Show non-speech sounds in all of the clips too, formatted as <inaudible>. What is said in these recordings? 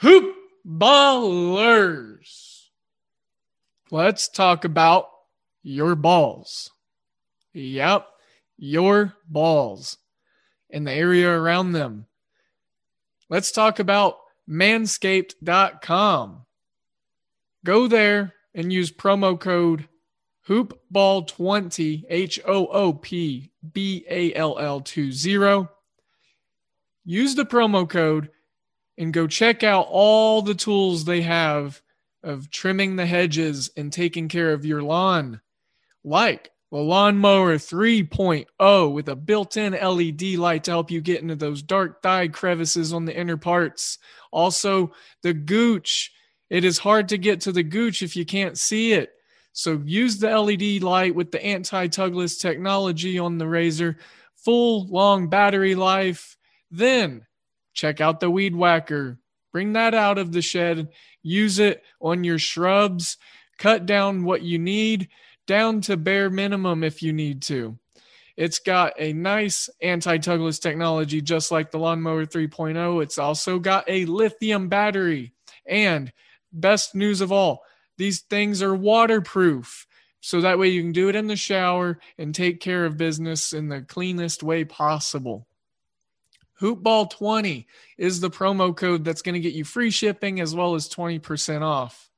Hoop ballers. Let's talk about your balls. Yep, your balls and the area around them. Let's talk about manscaped.com. Go there and use promo code hoopball20 H O O P B A L L 20. Use the promo code and go check out all the tools they have of trimming the hedges and taking care of your lawn, like the Lawnmower 3.0 with a built in LED light to help you get into those dark dyed crevices on the inner parts. Also, the Gooch. It is hard to get to the Gooch if you can't see it. So use the LED light with the anti tugless technology on the razor, full long battery life. Then check out the Weed Whacker. Bring that out of the shed use it on your shrubs, cut down what you need down to bare minimum if you need to. It's got a nice anti tugless technology, just like the Lawnmower 3.0. It's also got a lithium battery. And best news of all, these things are waterproof. So that way you can do it in the shower and take care of business in the cleanest way possible. Hoopball20 is the promo code that's going to get you free shipping as well as 20% off.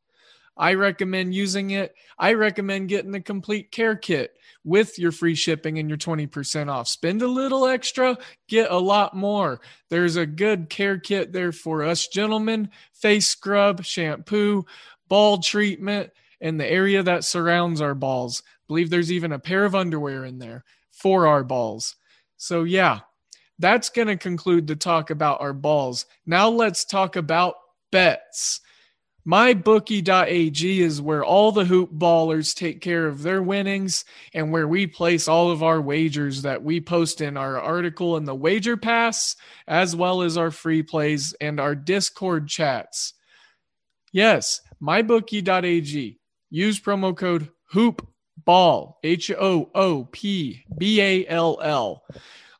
I recommend using it. I recommend getting the complete care kit with your free shipping and your 20% off. Spend a little extra, get a lot more. There's a good care kit there for us gentlemen face scrub, shampoo, ball treatment, and the area that surrounds our balls. I believe there's even a pair of underwear in there for our balls. So, yeah, that's going to conclude the talk about our balls. Now let's talk about bets. MyBookie.ag is where all the hoop ballers take care of their winnings and where we place all of our wagers that we post in our article in the Wager Pass, as well as our free plays and our Discord chats. Yes, MyBookie.ag. Use promo code HOOPBALL, H O O P B A L L.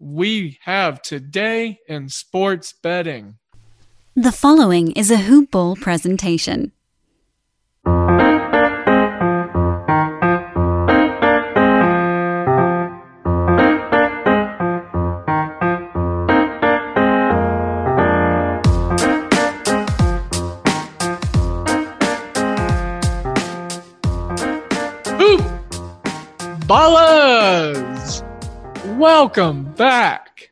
we have today in sports betting. The following is a Hoop Ball presentation. Hoop Ballers! Welcome back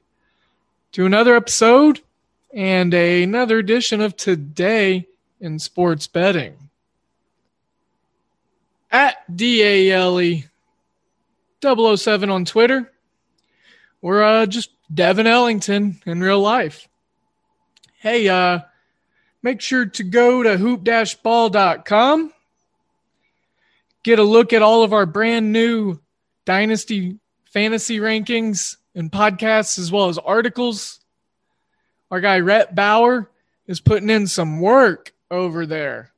to another episode and another edition of Today in Sports Betting. At DALE 007 on Twitter. We're uh, just Devin Ellington in real life. Hey, uh, make sure to go to hoop-ball.com get a look at all of our brand new Dynasty fantasy rankings and podcasts, as well as articles. Our guy Rhett Bauer is putting in some work over there.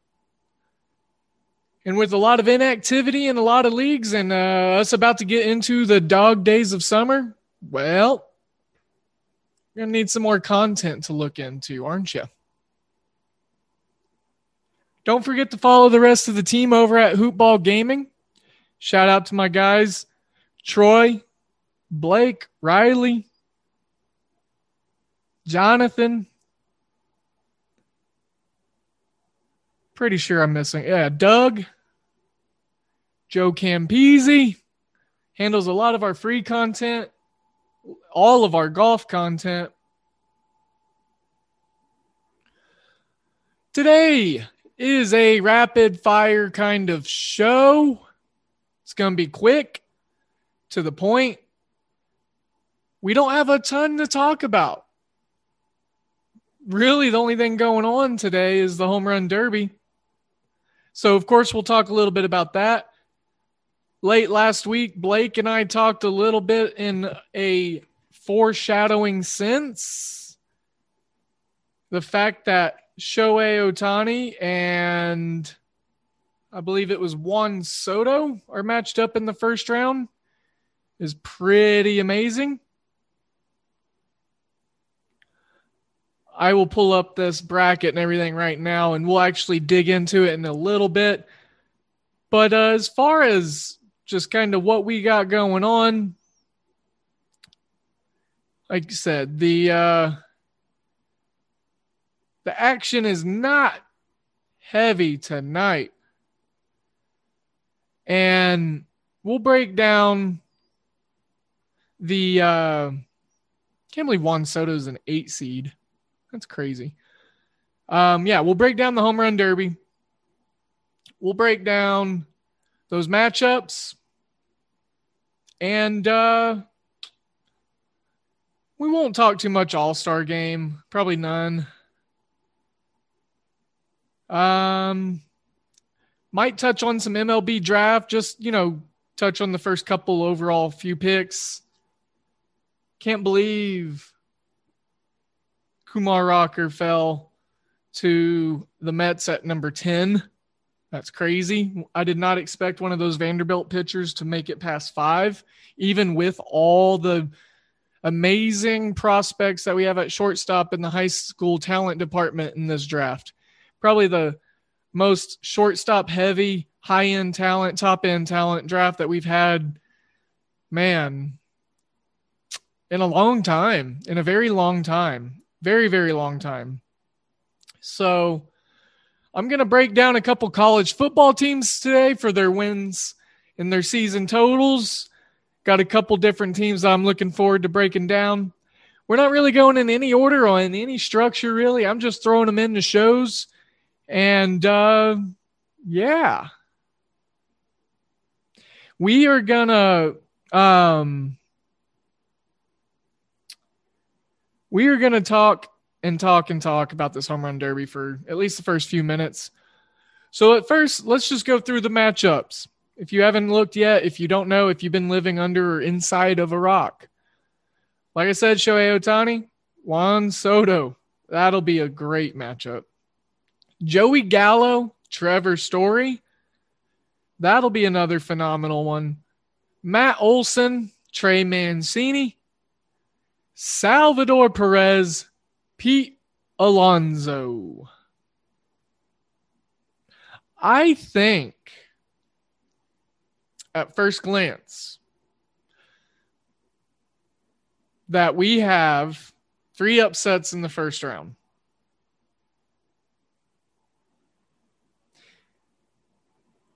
And with a lot of inactivity in a lot of leagues and uh, us about to get into the dog days of summer, well, you're going to need some more content to look into, aren't you? Don't forget to follow the rest of the team over at Hoopball Gaming. Shout out to my guys, Troy, Blake, Riley, Jonathan. Pretty sure I'm missing. Yeah, Doug, Joe Campese handles a lot of our free content, all of our golf content. Today, is a rapid fire kind of show. It's going to be quick, to the point. We don't have a ton to talk about. Really, the only thing going on today is the home run derby. So, of course, we'll talk a little bit about that. Late last week, Blake and I talked a little bit in a foreshadowing sense. The fact that Shohei Ohtani and I believe it was Juan Soto are matched up in the first round is pretty amazing. I will pull up this bracket and everything right now and we'll actually dig into it in a little bit. But uh, as far as just kind of what we got going on, like I said, the uh, the action is not heavy tonight. And we'll break down the uh can't believe Juan Soto's an eight seed. That's crazy. Um, yeah, we'll break down the home run derby. We'll break down those matchups. And uh we won't talk too much all-star game, probably none. Um, might touch on some MLB draft, just, you know, touch on the first couple overall few picks. Can't believe Kumar Rocker fell to the Mets at number 10. That's crazy. I did not expect one of those Vanderbilt pitchers to make it past five, even with all the amazing prospects that we have at shortstop in the high school talent department in this draft probably the most shortstop heavy, high end talent, top end talent draft that we've had, man, in a long time, in a very long time, very, very long time. So I'm going to break down a couple college football teams today for their wins and their season totals. Got a couple different teams I'm looking forward to breaking down. We're not really going in any order or in any structure, really. I'm just throwing them into shows and uh, yeah, we are gonna um, we are gonna talk and talk and talk about this home run derby for at least the first few minutes. So at first, let's just go through the matchups. If you haven't looked yet, if you don't know, if you've been living under or inside of a rock, like I said, Shohei Ohtani, Juan Soto, that'll be a great matchup. Joey Gallo, Trevor Story. That'll be another phenomenal one. Matt Olson, Trey Mancini. Salvador Perez, Pete Alonso. I think at first glance that we have three upsets in the first round.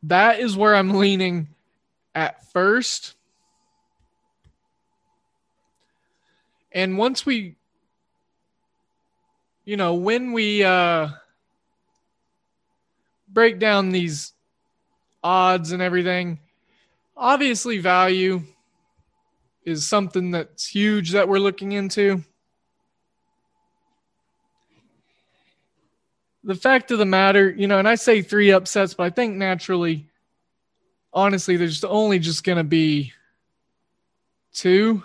That is where I'm leaning at first. And once we, you know, when we uh, break down these odds and everything, obviously value is something that's huge that we're looking into. The fact of the matter, you know, and I say three upsets, but I think naturally, honestly, there's only just going to be two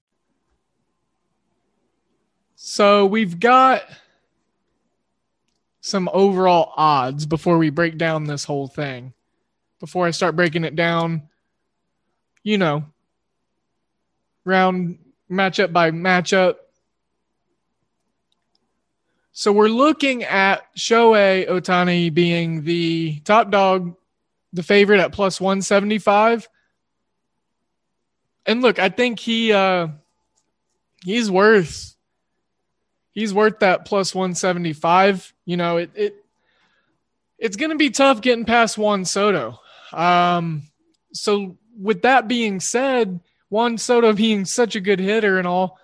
So we've got some overall odds before we break down this whole thing. Before I start breaking it down, you know, round matchup by matchup. So we're looking at Shohei Ohtani being the top dog, the favorite at plus 175. And look, I think he uh he's worth he's worth that plus 175. You know, it, it it's going to be tough getting past Juan Soto. Um, so with that being said, Juan Soto being such a good hitter and all,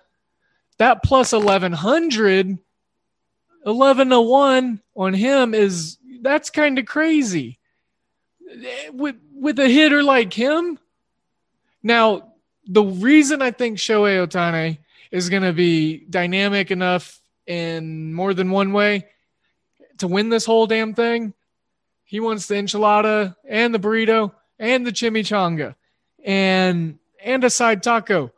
that plus 1100, 11 to 1 on him is that's kind of crazy. With with a hitter like him. Now, the reason I think Shohei Ohtani is going to be dynamic enough in more than one way to win this whole damn thing. He wants the enchilada and the burrito and the chimichanga and and a side taco.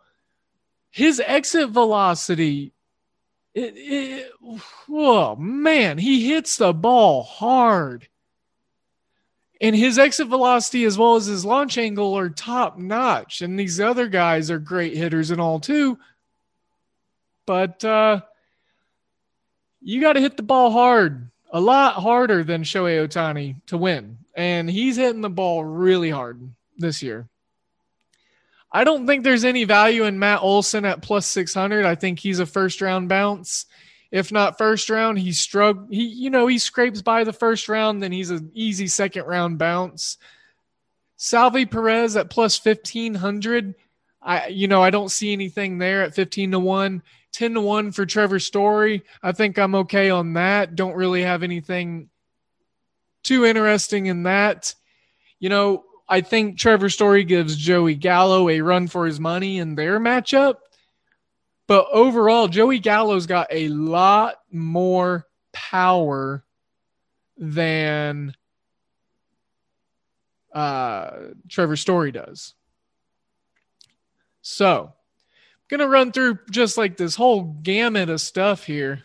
His exit velocity it, it, oh man, he hits the ball hard. And his exit velocity as well as his launch angle are top notch. And these other guys are great hitters and all too. But uh, you got to hit the ball hard, a lot harder than Shohei Ohtani to win. And he's hitting the ball really hard this year. I don't think there's any value in Matt Olson at plus 600. I think he's a first round bounce. If not first round, he strugg he you know, he scrapes by the first round, then he's an easy second round bounce. Salvy Perez at plus 1500. I you know, I don't see anything there at 15 to 1. 10 to 1 for Trevor Story. I think I'm okay on that. Don't really have anything too interesting in that. You know, I think Trevor Story gives Joey Gallo a run for his money in their matchup. But overall, Joey Gallo's got a lot more power than uh, Trevor Story does. So, To run through just like this whole gamut of stuff here.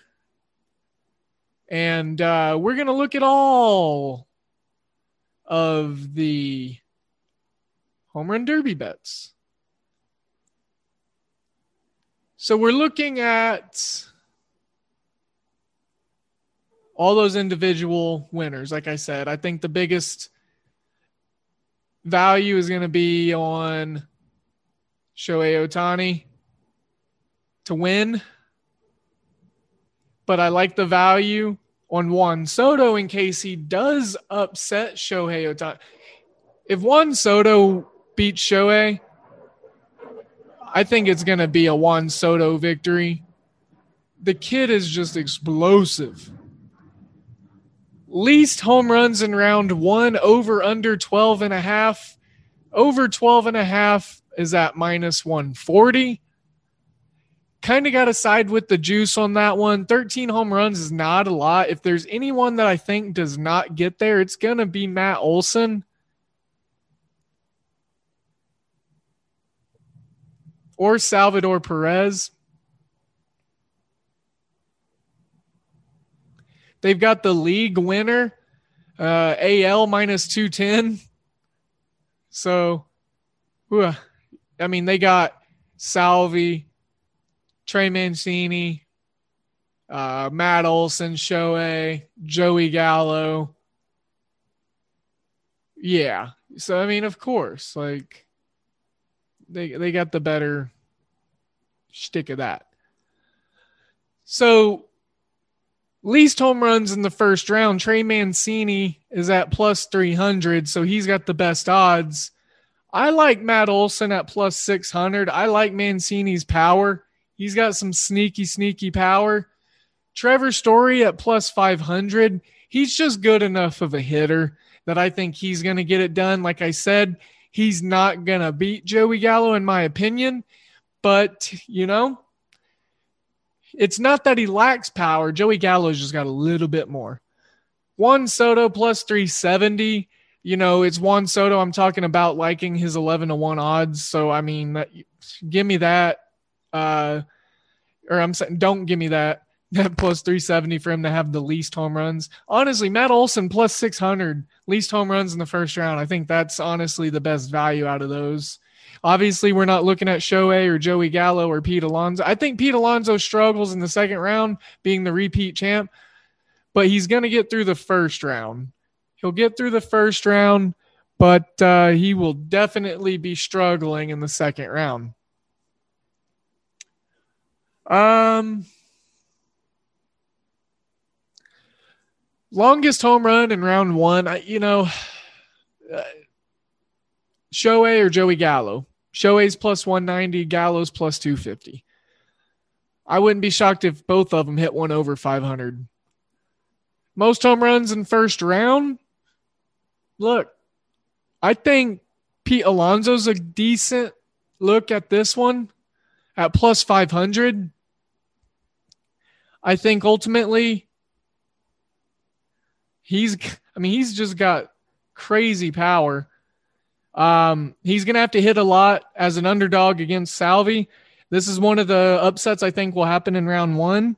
And uh, we're to look at all of the home run derby bets. So we're looking at all those individual winners. Like I said, I think the biggest value is going to be on Shohei Ohtani to win. But I like the value on Juan Soto in case he does upset Shohei Ohtani. If Juan Soto beats Shohei, I think it's going to be a Juan Soto victory. The kid is just explosive. Least home runs in round one, over under 12 and a half. Over 12 and a half is at minus 140. Kind of got to side with the juice on that one. 13 home runs is not a lot. If there's anyone that I think does not get there, it's going to be Matt Olson. or Salvador Perez. They've got the league winner, uh, AL minus 210. So, I mean, they got Salvy, Trey Mancini, uh, Matt Olson, Shohei, Joey Gallo. Yeah. So, I mean, of course, like, they they got the better stick of that. So least home runs in the first round, Trey Mancini is at plus 300, so he's got the best odds. I like Matt Olson at plus 600. I like Mancini's power. He's got some sneaky, sneaky power. Trevor Story at plus 500. He's just good enough of a hitter that I think he's going to get it done. Like I said, He's not going to beat Joey Gallo, in my opinion. But, you know, it's not that he lacks power. Joey Gallo's just got a little bit more. Juan Soto plus 370. You know, it's Juan Soto. I'm talking about liking his 11 to 1 odds. So, I mean, give me that. Uh, or I'm saying, don't give me that. <laughs> That plus 370 for him to have the least home runs. Honestly, Matt Olson plus 600 least home runs in the first round. I think that's honestly the best value out of those. Obviously, we're not looking at Shohei or Joey Gallo or Pete Alonso. I think Pete Alonso struggles in the second round, being the repeat champ, but he's going to get through the first round. He'll get through the first round, but uh, he will definitely be struggling in the second round. Um, longest home run in round one, I, you know, uh, Shohei or Joey Gallo. Shohei's plus 190, Gallo's plus 250. I wouldn't be shocked if both of them hit one over 500. Most home runs in first round. Look, I think Pete Alonso's a decent look at this one at plus 500. I think ultimately he's I mean he's just got crazy power. Um, he's gonna have to hit a lot as an underdog against Salvy. This is one of the upsets I think will happen in round one.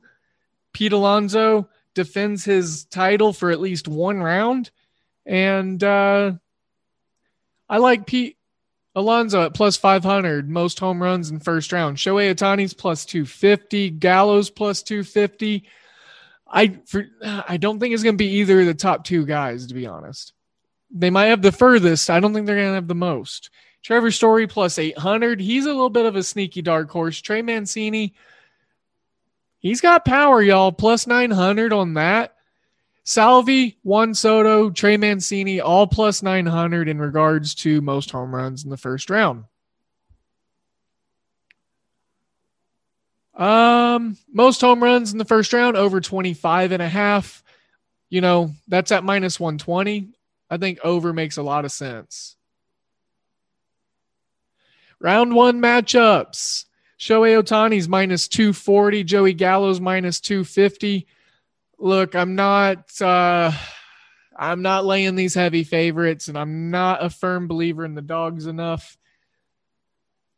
Pete Alonso defends his title for at least one round, and uh, I like Pete Alonso at plus 500, most home runs in first round. Shohei Ohtani's plus 250, Gallo's plus 250. I for, I don't think it's going to be either of the top two guys, to be honest. They might have the furthest. I don't think they're going to have the most. Trevor Story plus 800. He's a little bit of a sneaky dark horse. Trey Mancini, he's got power, y'all. Plus 900 on that. Salvy, Juan Soto, Trey Mancini, all plus 900 in regards to most home runs in the first round. Um, most home runs in the first round over 25 and a half. You know, that's at minus 120. I think over makes a lot of sense. Round one matchups. Shohei Ohtani's minus 240, Joey Gallo's minus 250. Look, I'm not uh I'm not laying these heavy favorites, and I'm not a firm believer in the dogs enough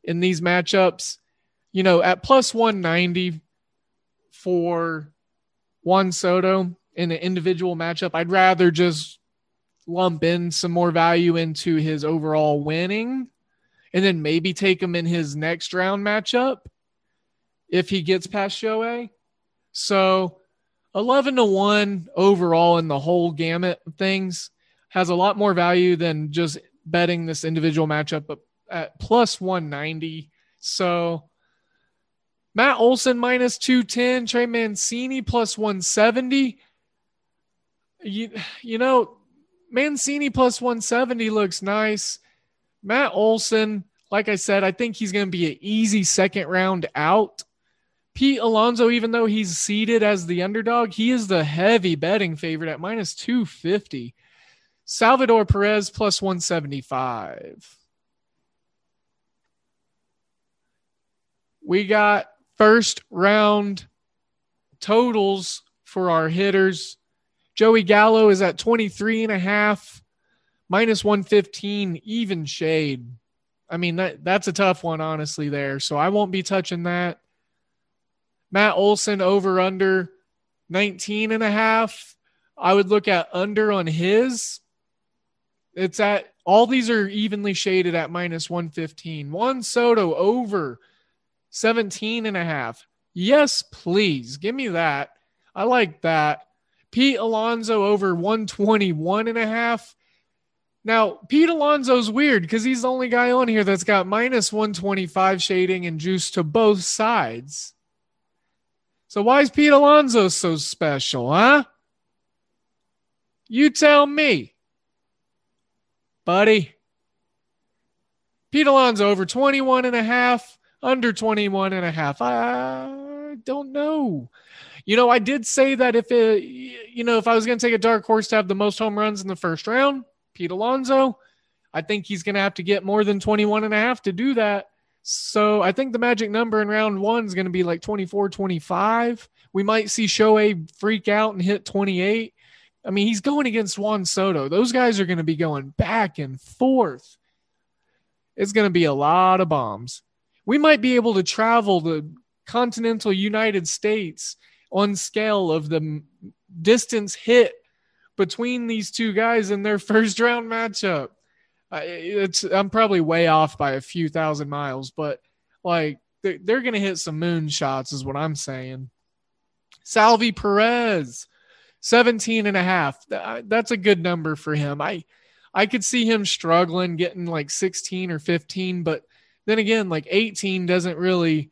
in these matchups you know, at plus 190 for Juan Soto in an individual matchup, I'd rather just lump in some more value into his overall winning and then maybe take him in his next round matchup if he gets past Shohei. So 11 to 1 overall in the whole gamut of things has a lot more value than just betting this individual matchup at plus 190. So Matt Olson minus 210, Trey Mancini plus 170. You, you know, Mancini plus 170 looks nice. Matt Olson, like I said, I think he's going to be an easy second round out. Pete Alonso, even though he's seeded as the underdog, he is the heavy betting favorite at minus 250. Salvador Perez plus 175. We got first round totals for our hitters. Joey Gallo is at 23 and a half, minus 115, even shade. I mean, that, that's a tough one, honestly, there. So I won't be touching that. Matt Olson over under 19 and a half. I would look at under on his. It's at all these are evenly shaded at minus 115. Juan Soto over 17 and a half. Yes, please. Give me that. I like that. Pete Alonso over 121 and a half. Now, Pete Alonso's weird because he's the only guy on here that's got minus 125 shading and juice to both sides. So why is Pete Alonso so special, huh? You tell me. Buddy. Pete Alonso over 21 and a half under 21 and a half. I don't know. You know, I did say that if it, you know, if I was going to take a dark horse to have the most home runs in the first round, Pete Alonso, I think he's going to have to get more than 21 and a half to do that. So I think the magic number in round one is going to be like 24, 25. We might see Shohei freak out and hit 28. I mean, he's going against Juan Soto. Those guys are going to be going back and forth. It's going to be a lot of bombs we might be able to travel the continental United States on scale of the distance hit between these two guys in their <laughs> first round matchup. It's I'm probably way off by a few thousand miles, but like they're going to hit some moon shots is what I'm saying. Salvy Perez 17 and a half. That's a good number for him. I I could see him struggling getting like 16 or 15, but then again, like 18 doesn't really,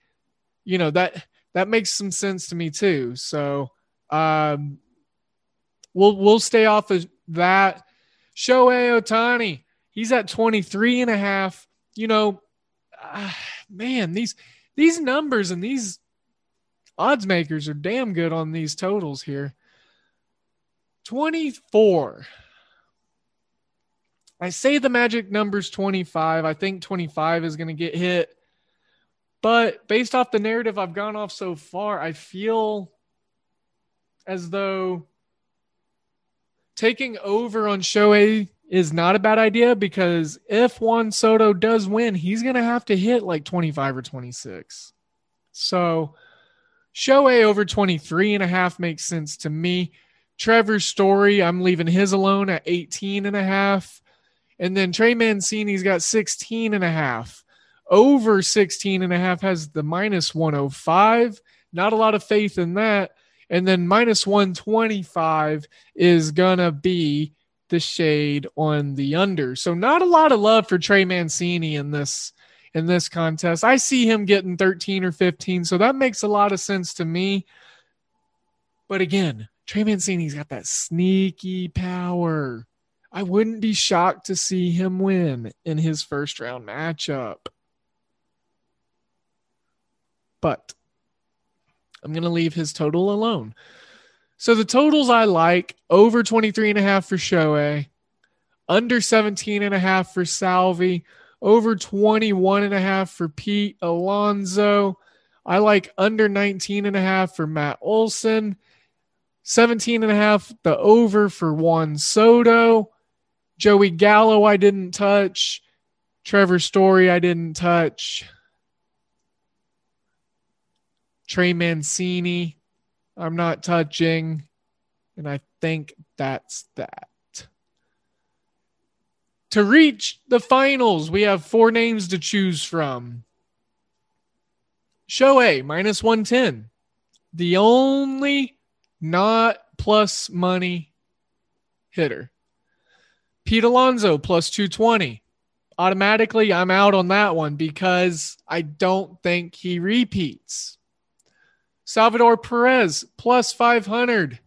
you know, that that makes some sense to me too. So um we'll we'll stay off of that. Shohei Ohtani, he's at 23 and a half. You know, uh, man, these these numbers and these odds makers are damn good on these totals here. 24. I say the magic number's 25. I think 25 is going to get hit. But based off the narrative I've gone off so far, I feel as though taking over on Shohei is not a bad idea because if Juan Soto does win, he's going to have to hit like 25 or 26. So Shohei over 23 and a half makes sense to me. Trevor Story, I'm leaving his alone at 18 and a half. And then Trey Mancini's got 16 and a half. Over 16 and a half has the minus 105. Not a lot of faith in that. And then minus 125 is going to be the shade on the under. So not a lot of love for Trey Mancini in this in this contest. I see him getting 13 or 15, so that makes a lot of sense to me. But again, Trey Mancini's got that sneaky power. I wouldn't be shocked to see him win in his first round matchup. But I'm going to leave his total alone. So the totals I like over 23 and a half for Shohei, under 17 and a half for Salvy, over 21 and a half for Pete Alonso. I like under 19 and a half for Matt Olson. 17 and a half the over for Juan Soto. Joey Gallo I didn't touch. Trevor Story I didn't touch. Trey Mancini I'm not touching. And I think that's that. To reach the finals, we have four names to choose from. Shohei, minus 110. The only not plus money hitter. Pete Alonso, plus 220. Automatically, I'm out on that one because I don't think he repeats. Salvador Perez, plus 500.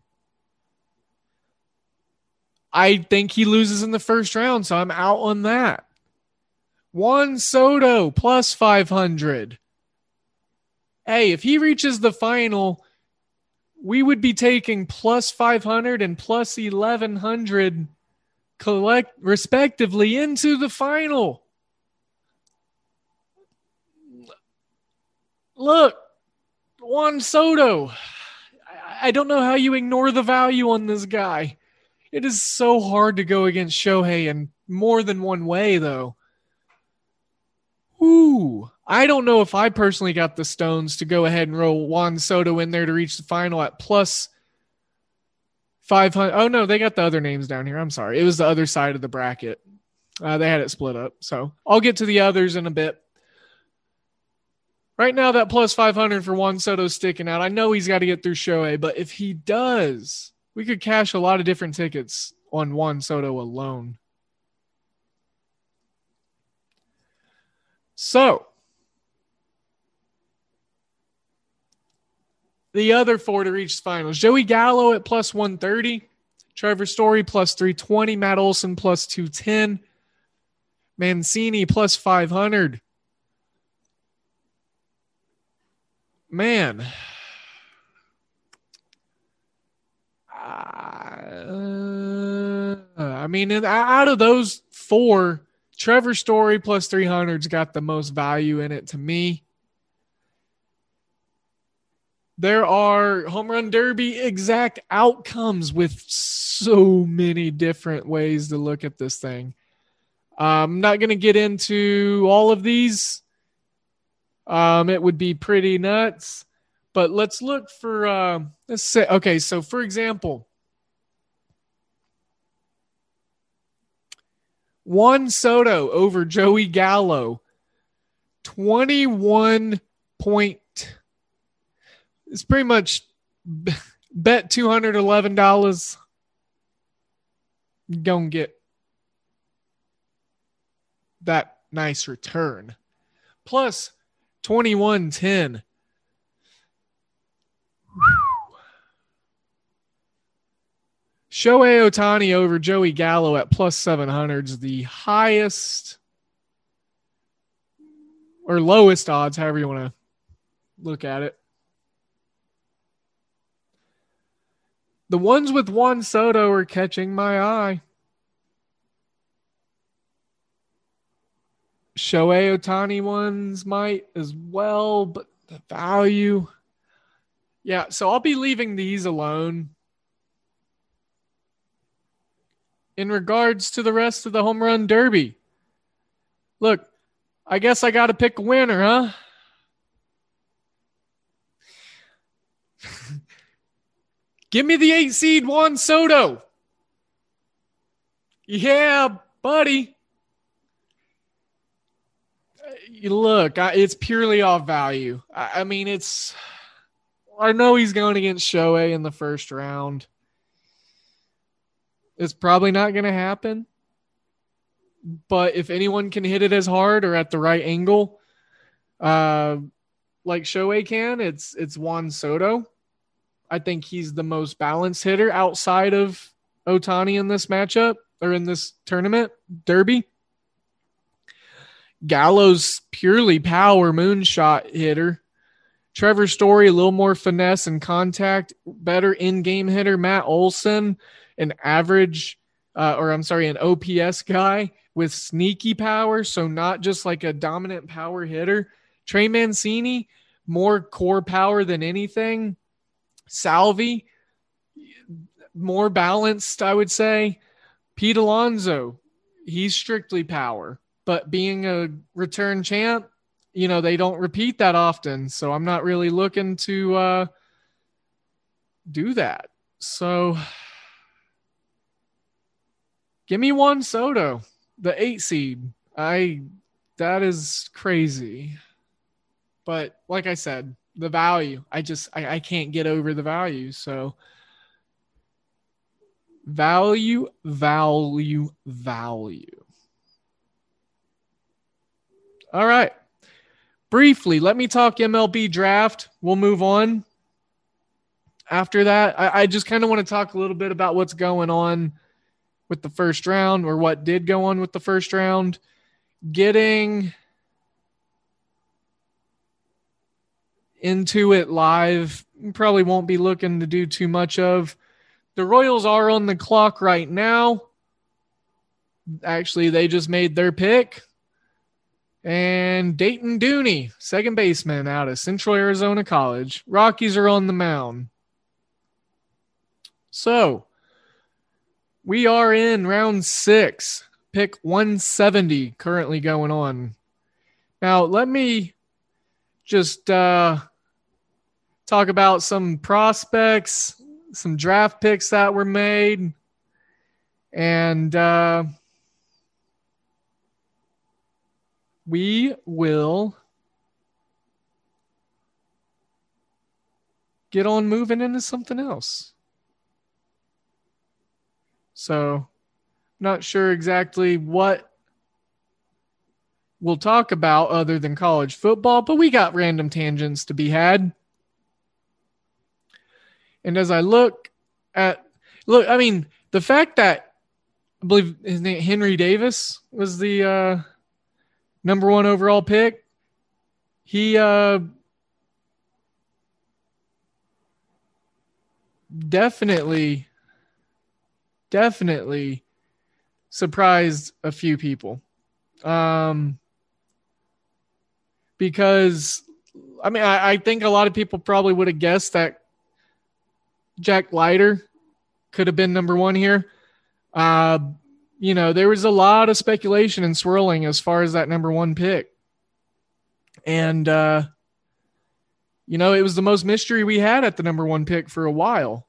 I think he loses in the first round, so I'm out on that. Juan Soto plus 500. Hey, if he reaches the final, we would be taking plus 500 and plus 1100 collect respectively into the final. Look, Juan Soto. I don't know how you ignore the value on this guy. It is so hard to go against Shohei in more than one way, though. Ooh, I don't know if I personally got the stones to go ahead and roll Juan Soto in there to reach the final at plus 500. Oh, no, they got the other names down here. I'm sorry. It was the other side of the bracket. Uh, they had it split up. So I'll get to the others in a bit. Right now, that plus 500 for Juan Soto sticking out. I know he's got to get through Shohei, but if he does, we could cash a lot of different tickets on Juan Soto alone. So, the other four to reach the finals Joey Gallo at plus 130, Trevor Story plus 320, Matt Olson plus 210, Mancini plus 500. Man, <sighs> Uh, I mean, out of those four, Trevor Story plus 300's got the most value in it to me. There are home run derby exact outcomes with so many different ways to look at this thing. I'm not going to get into all of these. Um, it would be pretty nuts. But let's look for, uh, let's say, okay, so for example, Juan Soto over Joey Gallo, 21 point. It's pretty much bet $211. Gonna get that nice return. Plus 2110 Shohei Ohtani over Joey Gallo at plus 700 is the highest or lowest odds, however you want to look at it. The ones with Juan Soto are catching my eye. Shohei Ohtani ones might as well, but the value. Yeah, so I'll be leaving these alone in regards to the rest of the home run derby. Look, I guess I got to pick a winner, huh? <laughs> Give me the eight seed Juan Soto. Yeah, buddy. Look, it's purely off value. I mean, it's I know he's going against Shohei in the first round. It's probably not going to happen. But if anyone can hit it as hard or at the right angle, uh, like Shohei can, it's it's Juan Soto. I think he's the most balanced hitter outside of Ohtani in this matchup or in this tournament derby. Gallo's purely power moonshot hitter. Trevor Story, a little more finesse and contact, better in game hitter. Matt Olson, an average, uh, or I'm sorry, an OPS guy with sneaky power. So not just like a dominant power hitter. Trey Mancini, more core power than anything. Salvy, more balanced, I would say. Pete Alonso, he's strictly power, but being a return champ, you know, they don't repeat that often. So I'm not really looking to uh, do that. So give me Juan Soto, the eight seed. I that is crazy. But like I said, the value, I just I, I can't get over the value. So value, value, value. All right briefly, let me talk MLB draft. We'll move on. After that, I, I just kind of want to talk a little bit about what's going on with the first round or what did go on with the first round. Getting into it live, probably won't be looking to do too much of. The Royals are on the clock right now. Actually, they just made their pick. And Dayton Dooley, second baseman out of Central Arizona College. Rockies are on the mound. So we are in round six, pick 170 currently going on. Now, let me just uh, talk about some prospects, some draft picks that were made. And uh, we will get on moving into something else. So, not sure exactly what we'll talk about other than college football, but we got random tangents to be had. And as I look at look, I mean, the fact that I believe his name Henry Davis was the uh number one overall pick. He uh, definitely, definitely surprised a few people. Um, because I mean, I, I think a lot of people probably would have guessed that Jack Leiter could have been number one here. Uh, you know, there was a lot of speculation and swirling as far as that number one pick. And, uh, you know, it was the most mystery we had at the number one pick for a while.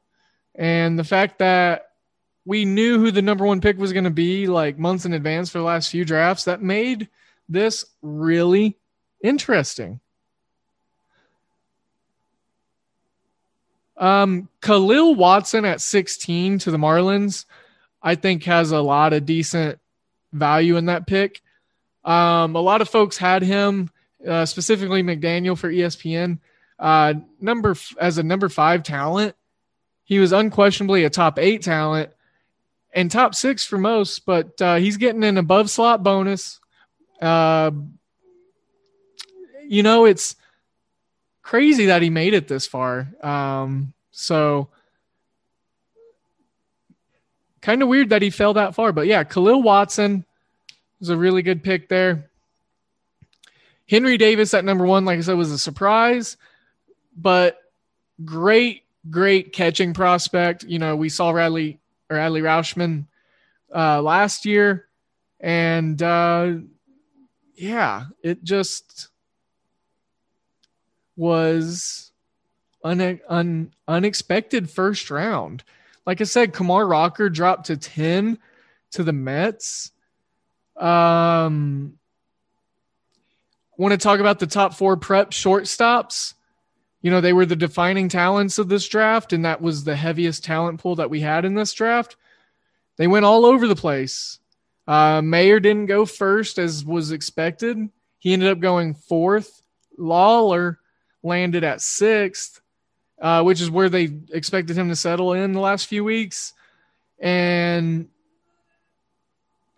And the fact that we knew who the number one pick was going to be like months in advance for the last few drafts, that made this really interesting. Um, Kahlil Watson at 16 to the Marlins I think has a lot of decent value in that pick. Um, a lot of folks had him, uh, specifically McDaniel for ESPN, uh, number as a number five talent. He was unquestionably a top eight talent and top six for most, but uh, he's getting an above slot bonus. Uh, you know, it's crazy that he made it this far. Um, so kind of weird that he fell that far. But yeah, Kahlil Watson was a really good pick there. Henry Davis at number one, like I said, was a surprise, but great, great catching prospect. You know, we saw Radley or Adley Rutschman uh, last year, and uh, yeah, it just was un- un- unexpected first round. Like I said, Kumar Rocker dropped to 10 to the Mets. Um, want to talk about the top four prep shortstops? you know, they were the defining talents of this draft, and that was the heaviest talent pool that we had in this draft. They went all over the place. Uh, Mayer didn't go first as was expected. He ended up going fourth. Lawlar landed at sixth, uh, which is where they expected him to settle in the last few weeks. And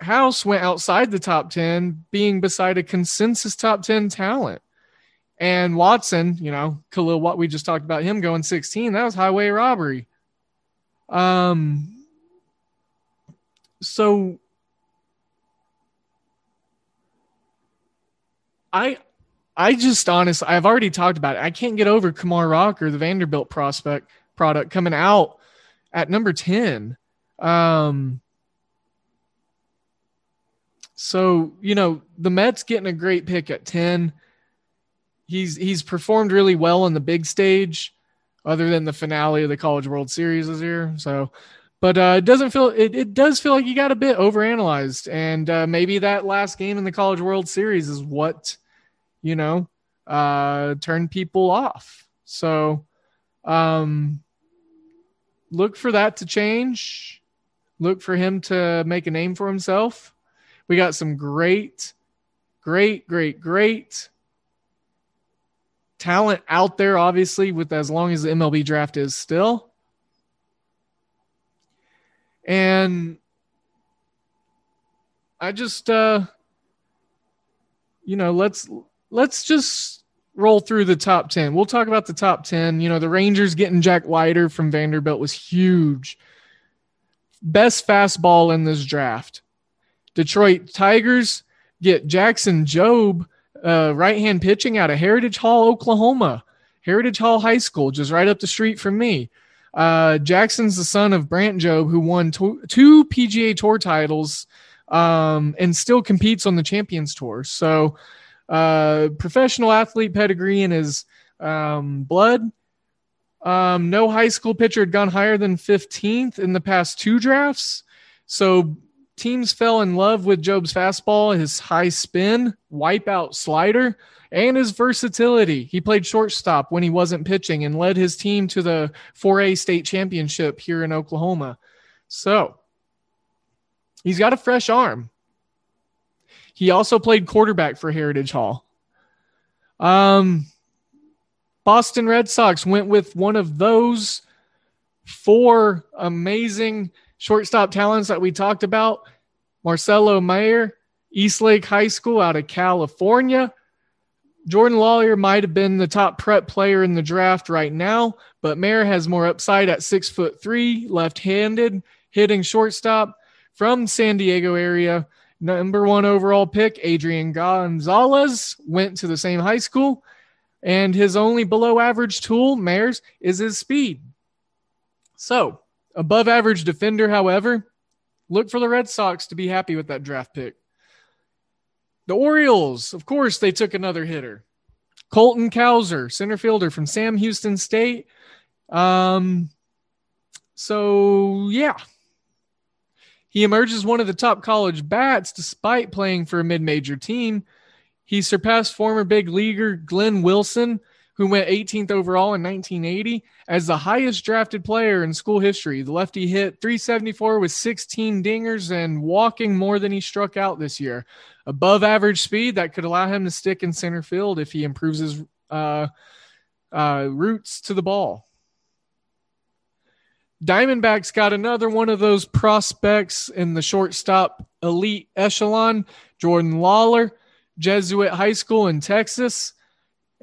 House went outside the top 10, being beside a consensus top 10 talent. And Watson, you know, Kahlil, what we just talked about him going 16, that was highway robbery. Um, so I, I just honestly, I've already talked about it. I can't get over Kumar Rocker, the Vanderbilt prospect product coming out at number 10. Um, so, you know, the Mets getting a great pick at 10 he's he's performed really well on the big stage, other than the finale of the College World Series this year. So, but uh, it doesn't feel it, it does feel like he got a bit overanalyzed, and uh, maybe that last game in the College World Series is what you know uh, turned people off. So, um, look for that to change. Look for him to make a name for himself. We got some great, great, great, great talent out there, obviously, with as long as the MLB draft is still. And I just uh you know, let's let's just roll through the top 10. We'll talk about the top 10. You know, the Rangers getting Jack Leiter from Vanderbilt was huge. Best fastball in this draft. Detroit Tigers get Jackson Jobe uh, right hand pitching out of Heritage Hall, Oklahoma. Heritage Hall High School, just right up the street from me. Uh, Jackson's the son of Brandt Jobe, who won to- two PGA Tour titles um, and still competes on the Champions Tour. So, uh, professional athlete pedigree in his um, blood. Um, no high school pitcher had gone higher than 15th in the past two drafts. So, teams fell in love with Jobe's fastball, his high spin, wipeout slider, and his versatility. He played shortstop when he wasn't pitching and led his team to the 4A state championship here in Oklahoma. So he's got a fresh arm. He also played quarterback for Heritage Hall. Um, Boston Red Sox went with one of those four amazing shortstop talents that we talked about Marcelo Mayer, Eastlake High School out of California. Jordan Lawlar might have been the top prep player in the draft right now, but Mayer has more upside at six foot three, left handed, hitting shortstop from San Diego area. Number one overall pick, Adrian Gonzalez, went to the same high school. And his only below average tool, Mayer's, is his speed. So Above average defender, however, look for the Red Sox to be happy with that draft pick. The Orioles, of course, they took another hitter. Colton Cowser, center fielder from Sam Houston State. Um, so, yeah. He emerges one of the top college bats despite playing for a mid major team. He surpassed former big leaguer Glenn Wilson who went 18th overall in 1980 as the highest drafted player in school history. The lefty hit 374 with 16 dingers and walking more than he struck out this year. Above average speed that could allow him to stick in center field if he improves his uh, uh, routes to the ball. Diamondbacks got another one of those prospects in the shortstop elite echelon, Jordan Lawlar, Jesuit High School in Texas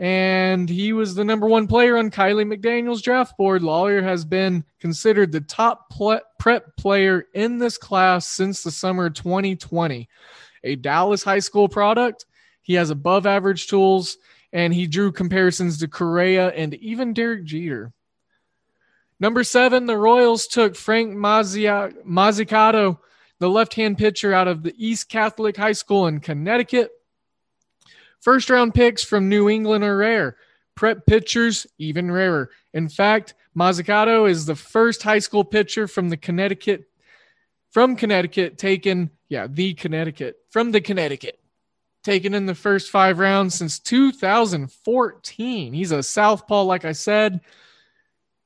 and he was the number one player on Kiley McDaniel's draft board. Lawlar has been considered the top prep player in this class since the summer 2020. A Dallas high school product, he has above average tools, and he drew comparisons to Correa and even Derek Jeter. Number seven, the Royals took Frank Mozzicato, the left hand pitcher out of the East Catholic High School in Connecticut. First round picks from New England are rare. Prep pitchers, even rarer. In fact, Mozzicato is the first high school pitcher from the Connecticut, from Connecticut taken, yeah, the Connecticut, from the Connecticut. taken in the first five rounds since 2014. He's a southpaw, like I said,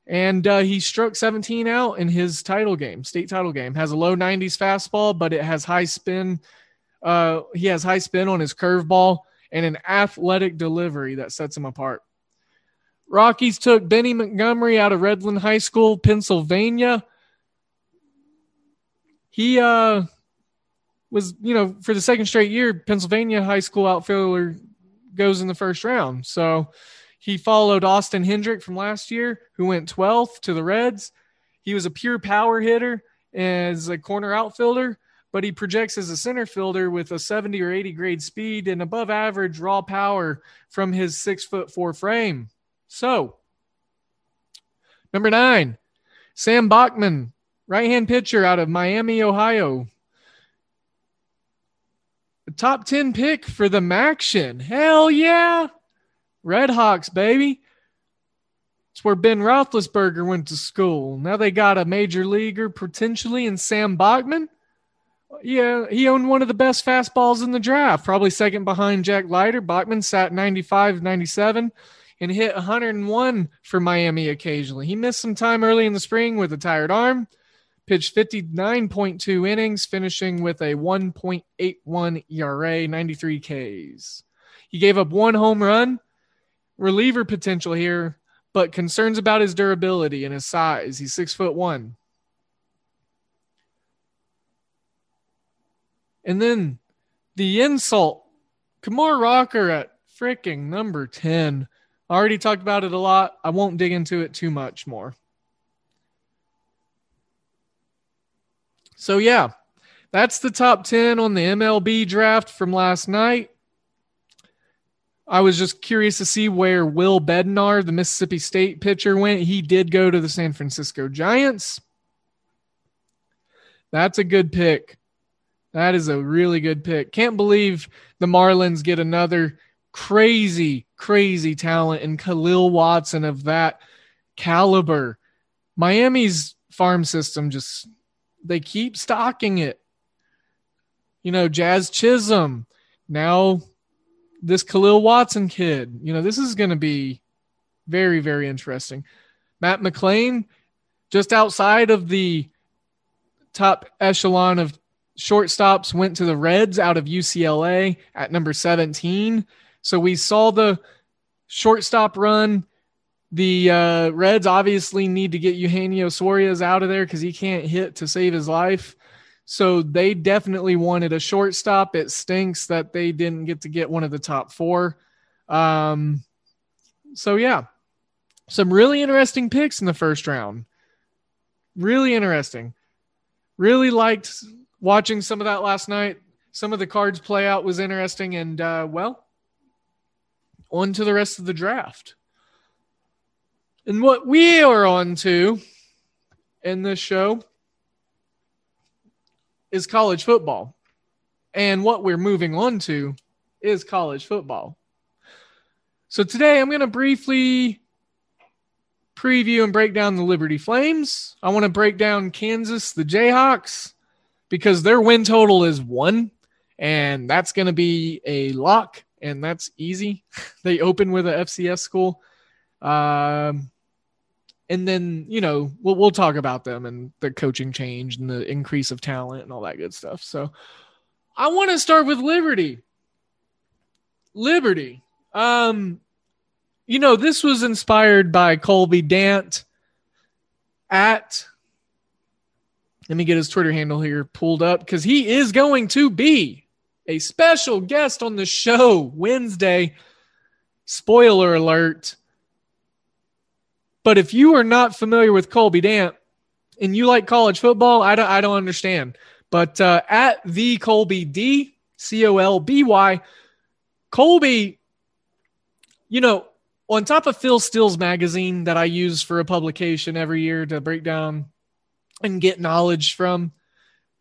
and uh, he struck 17 out in his title game, state title game. Has a low 90s fastball, but it has high spin. Uh, he has high spin on his curveball and an athletic delivery that sets him apart. Rockies took Benny Montgomery out of Redland High School, Pennsylvania. He uh, was, you know, for the second straight year, Pennsylvania high school outfielder goes in the first round. So he followed Austin Hendrick from last year, who went 12th to the Reds. He was a pure power hitter as a corner outfielder, but he projects as a center fielder with a 70 or 80 grade speed and above average raw power from his six foot four frame. So, number nine, Sam Bachman, right hand pitcher out of Miami, Ohio. Top 10 pick for the Maction. Hell yeah. Red Hawks, baby. It's where Ben Roethlisberger went to school. Now they got a major leaguer potentially in Sam Bachman. Yeah, he owned one of the best fastballs in the draft, probably second behind Jack Leiter. Bachman sat 95, 97 and hit 101 for Miami occasionally. He missed some time early in the spring with a tired arm, pitched 59.2 innings, finishing with a 1.81 ERA, 93 Ks. He gave up one home run, reliever potential here, but concerns about his durability and his size. He's six foot one. And then the insult, Kumar Rocker at freaking number 10. I already talked about it a lot. I won't dig into it too much more. So, yeah, that's the top 10 on the MLB draft from last night. I was just curious to see where Will Bednar, the Mississippi State pitcher, went. He did go to the San Francisco Giants. That's a good pick. That is a really good pick. Can't believe the Marlins get another crazy, crazy talent in Kahlil Watson of that caliber. Miami's farm system just they keep stocking it. You know, Jazz Chisholm, now this Kahlil Watson kid. You know, this is going to be very, very interesting. Matt McLain, just outside of the top echelon of shortstops, went to the Reds out of UCLA at number 17. So we saw the shortstop run. The uh, Reds obviously need to get Eugenio Suarez out of there because he can't hit to save his life. So they definitely wanted a shortstop. It stinks that they didn't get to get one of the top four. Um, so yeah, some really interesting picks in the first round. Really interesting. Really liked watching some of that last night. Some of the cards play out was interesting, and uh, well, on to the rest of the draft. And what we are on to in this show is college football. And what we're moving on to is college football. So today I'm going to briefly preview and break down the Liberty Flames. I want to break down Kansas, the Jayhawks, because their win total is one, and that's going to be a lock and that's easy. <laughs> they open with a FCS school. Um, and then, you know, we'll, we'll talk about them and the coaching change and the increase of talent and all that good stuff. So I want to start with Liberty. Liberty. Um, you know, this was inspired by Colby Dant at let me get his Twitter handle here pulled up because he is going to be a special guest on the show Wednesday. Spoiler alert. But if you are not familiar with Colby Dant and you like college football, I don't, I don't understand. But uh, at the Colby D, C O L B Y, Colby, you know, on top of Phil Steele's magazine that I use for a publication every year to break down and get knowledge from,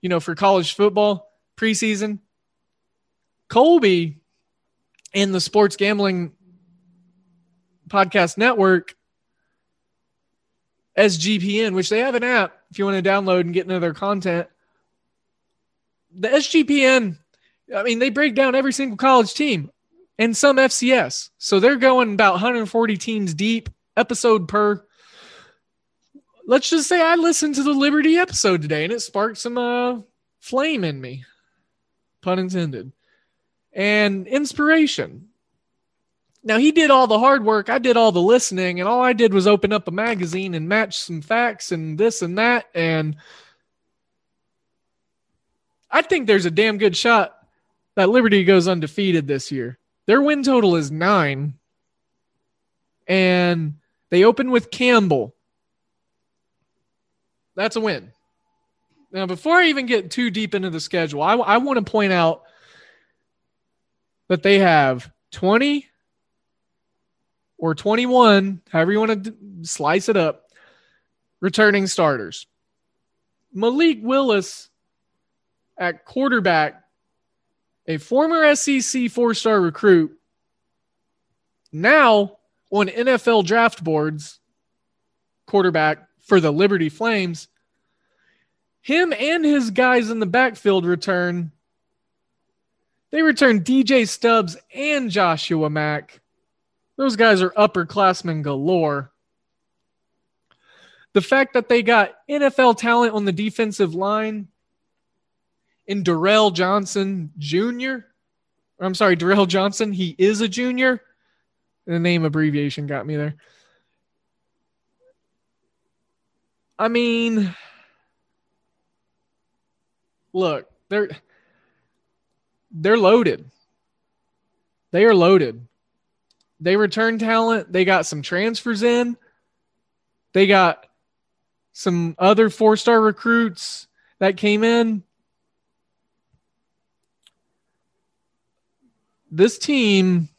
you know, for college football preseason, Colby and the Sports Gambling Podcast Network, SGPN, which they have an app if you want to download and get into their content. The SGPN I mean, they break down every single college team and some FCS. So they're going about 140 teams deep, episode per. Let's just say I listened to the Liberty episode today and it sparked some uh, flame in me, pun intended, and inspiration. Now he did all the hard work. I did all the listening, and all I did was open up a magazine and match some facts and this and that. And I think there's a damn good shot that Liberty goes undefeated this year. Their win total is nine, and they open with Campbell. That's a win. Now, before I even get too deep into the schedule, I, I want to point out that they have 20 or 21, however you want to slice it up, returning starters. Malik Willis at quarterback, a former SEC four star recruit, now on NFL draft boards, quarterback for the Liberty Flames. Him and his guys in the backfield return. They return DJ Stubbs and Joshua Mack. Those guys are upperclassmen galore. The fact that they got NFL talent on the defensive line in Darrell Johnson Jr. I'm sorry, Darrell Johnson. He is a junior. The name abbreviation got me there. I mean, look, they're they're loaded. They are loaded. They return talent. They got some transfers in. They got some other four star recruits that came in. This team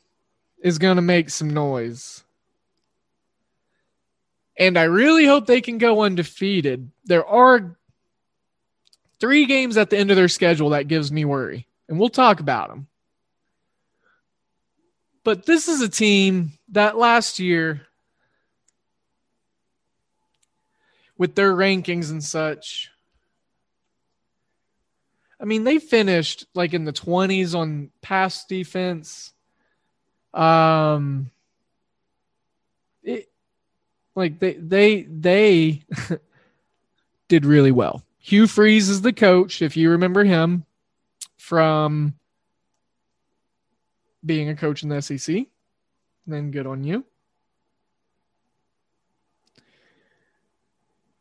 is going to make some noise. And I really hope they can go undefeated. There are three games at the end of their schedule that gives me worry, and we'll talk about them. But this is a team that last year, with their rankings and such, I mean, they finished like in the 20s on pass defense. Um, it, like they they they <laughs> did really well. Hugh Freeze is the coach, if you remember him from being a coach in the SEC. Then good on you.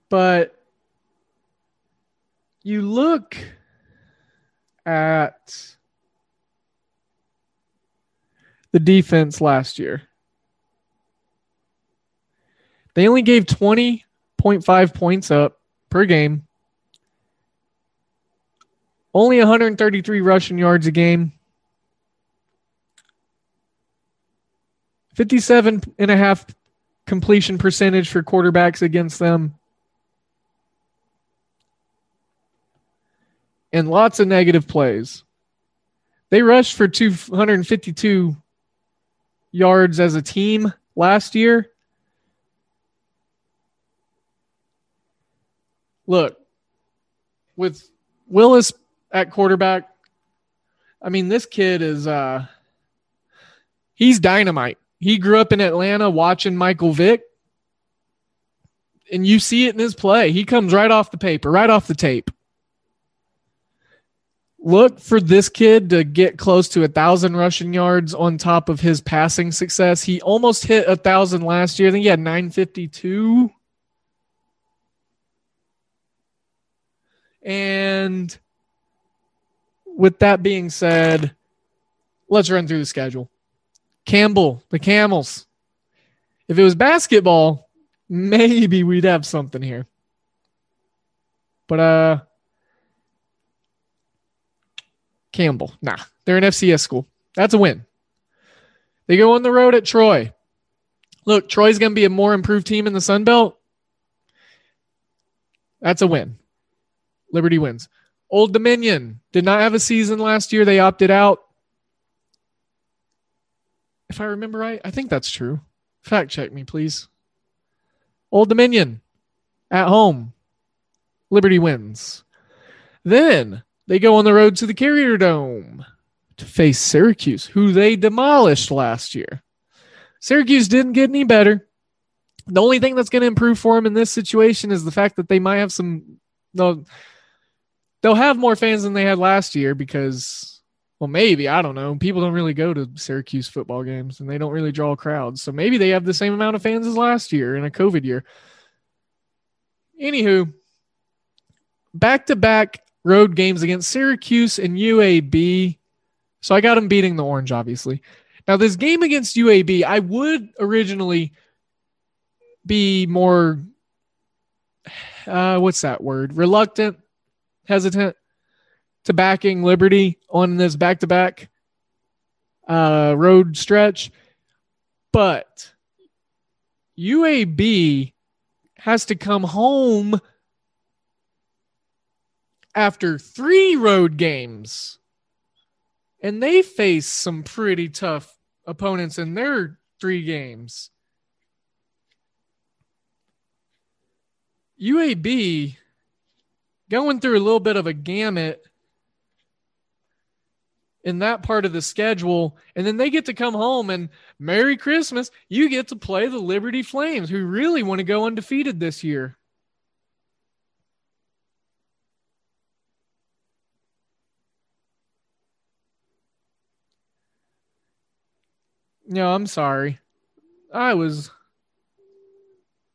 But you look at the defense last year. They only gave 20.5 points up per game. Only 133 rushing yards a game. 57 and a half completion percentage for quarterbacks against them. And lots of negative plays. They rushed for 252 yards as a team last year. Look, with Willis at quarterback, I mean, this kid is uh he's dynamite he grew up in Atlanta watching Michael Vick. And you see it in his play. He comes right off the paper, right off the tape. Look for this kid to get close to a thousand rushing yards on top of his passing success. He almost hit a thousand last year. I think he had 952. And with that being said, let's run through the schedule. Campbell, the Camels. If it was basketball, maybe we'd have something here. But uh Campbell, nah, they're an FCS school. That's a win. They go on the road at Troy. Look, Troy's going to be a more improved team in the Sun Belt. That's a win. Liberty wins. Old Dominion did not have a season last year. They opted out if I remember right. I think that's true. Fact check me, please. Old Dominion at home. Liberty wins. Then they go on the road to the Carrier Dome. to face Syracuse, who they demolished last year. Syracuse didn't get any better. The only thing that's going to improve for them in this situation is the fact that they might have some. They'll, they'll have more fans than they had last year because, well, maybe I don't know. People don't really go to Syracuse football games and they don't really draw crowds. So maybe they have the same amount of fans as last year in a COVID year. Anywho, back to back road games against Syracuse and UAB. So I got them beating the Orange, obviously. Now, this game against UAB, I would originally be more, uh, what's that word? Reluctant, hesitant to backing Liberty on this back to back road stretch. But UAB has to come home after three road games. And they face some pretty tough opponents in their three games. UAB going through a little bit of a gamut in that part of the schedule. And then they get to come home and Merry Christmas. You get to play the Liberty Flames, who really want to go undefeated this year. No, I'm sorry. I was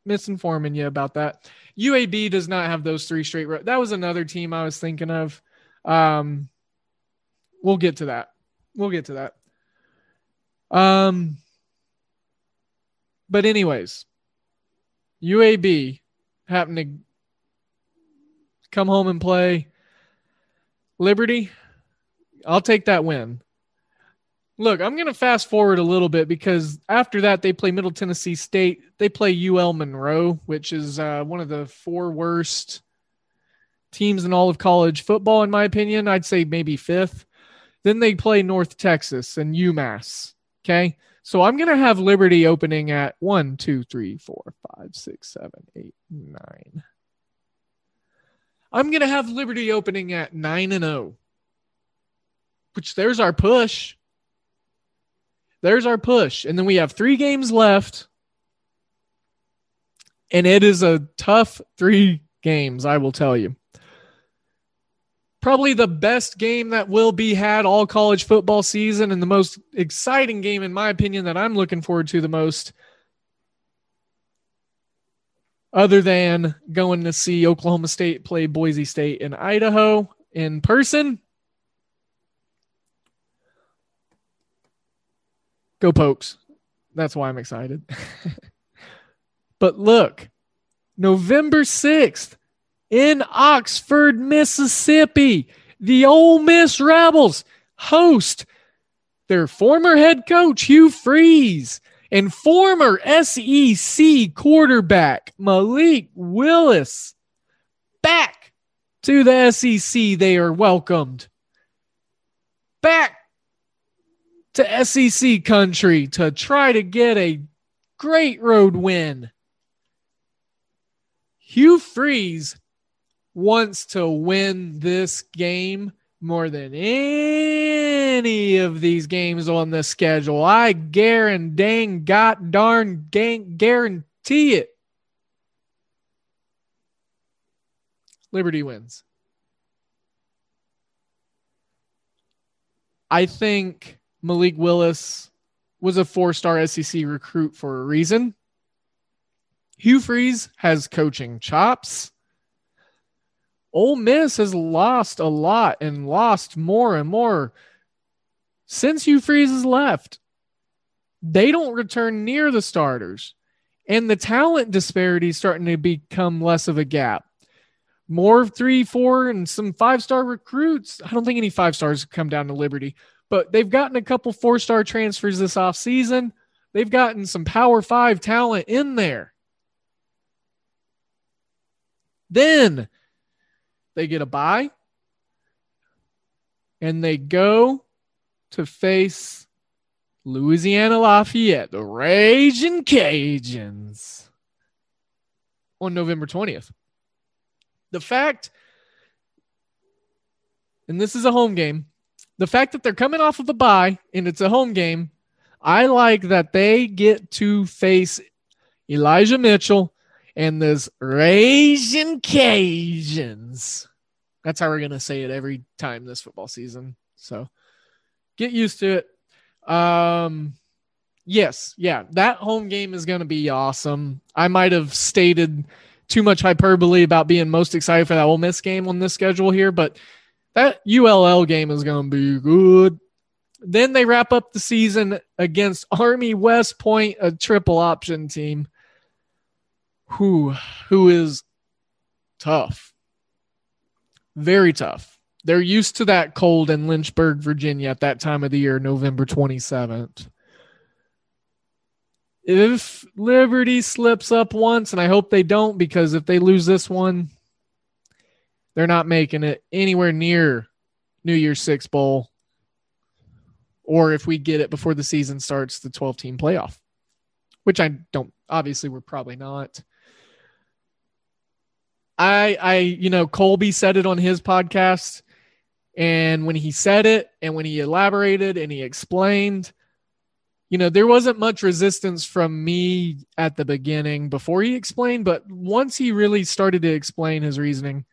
misinforming you about that. UAB does not have those three straight. Ro- that was another team I was thinking of. Um, we'll get to that. We'll get to that. Um, but anyways, UAB happened to come home and play Liberty. I'll take that win. Look, I'm going to fast forward a little bit because after that, they play Middle Tennessee State. They play UL Monroe, which is uh, one of the four worst teams in all of college football, in my opinion. I'd say maybe fifth. Then they play North Texas and UMass. Okay. So I'm going to have Liberty opening at one, two, three, four, five, six, seven, eight, nine. I'm going to have Liberty opening at 9 and 0, which there's our push. There's our push. And then we have three games left. And it is a tough three games, I will tell you. Probably the best game that will be had all college football season and the most exciting game, in my opinion, that I'm looking forward to the most. Other than going to see Oklahoma State play Boise State in Idaho in person, Go Pokes. That's why I'm excited. <laughs> but look, November 6th in Oxford, Mississippi, the Ole Miss Rebels host their former head coach, Hugh Freeze, and former SEC quarterback, Malik Willis. Back to the SEC, they are welcomed. Back to SEC country to try to get a great road win. Hugh Freeze wants to win this game more than any of these games on the schedule. I guarantee, got darn guarantee it. Liberty wins. I think Malik Willis was a four star SEC recruit for a reason. Hugh Freeze has coaching chops. Ole Miss has lost a lot and lost more and more since Hugh Freeze has left. They don't return near the starters, and the talent disparity is starting to become less of a gap. More three, four, and some five star recruits. I don't think any five stars come down to Liberty, but they've gotten a couple four star transfers this offseason. They've gotten some power five talent in there. Then they get a bye and they go to face Louisiana Lafayette, the Raging Cajuns, on November 20th. The fact, and this is a home game, the fact that they're coming off of a bye and it's a home game, I like that they get to face Elijah Mitchell and this Raging Cajuns. That's how we're to say it every time this football season. So get used to it. Um, yes, yeah, that home game is to be awesome. I might have stated too much hyperbole about being most excited for that Ole Miss game on this schedule here, but that ULL game is to be good. Then they wrap up the season against Army West Point, a triple option team who who is tough. Very tough. They're used to that cold in Lynchburg, Virginia at that time of the year, November 27th. If Liberty slips up once, and I hope they don't, because if they lose this one, they're not making it anywhere near New Year's Six Bowl. Or if we get it before the season starts, the 12 team playoff, which I don't, obviously, we're probably not. I, I, you know, Colby said it on his podcast. And when he said it and when he elaborated and he explained, you know, there wasn't much resistance from me at the beginning before he explained, but once he really started to explain his reasoning,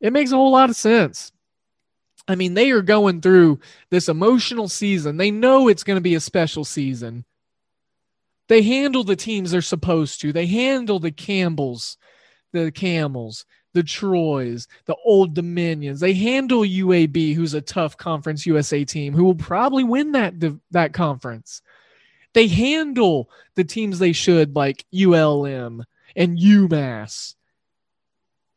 it makes a whole lot of sense. I mean, they are going through this emotional season. They know it's going to be a special season. They handle the teams they're supposed to. They handle the Campbells, the Camels, the Troys, the Old Dominions. They handle UAB, who's a tough Conference USA team, who will probably win that that conference. They handle the teams they should, like ULM and UMass.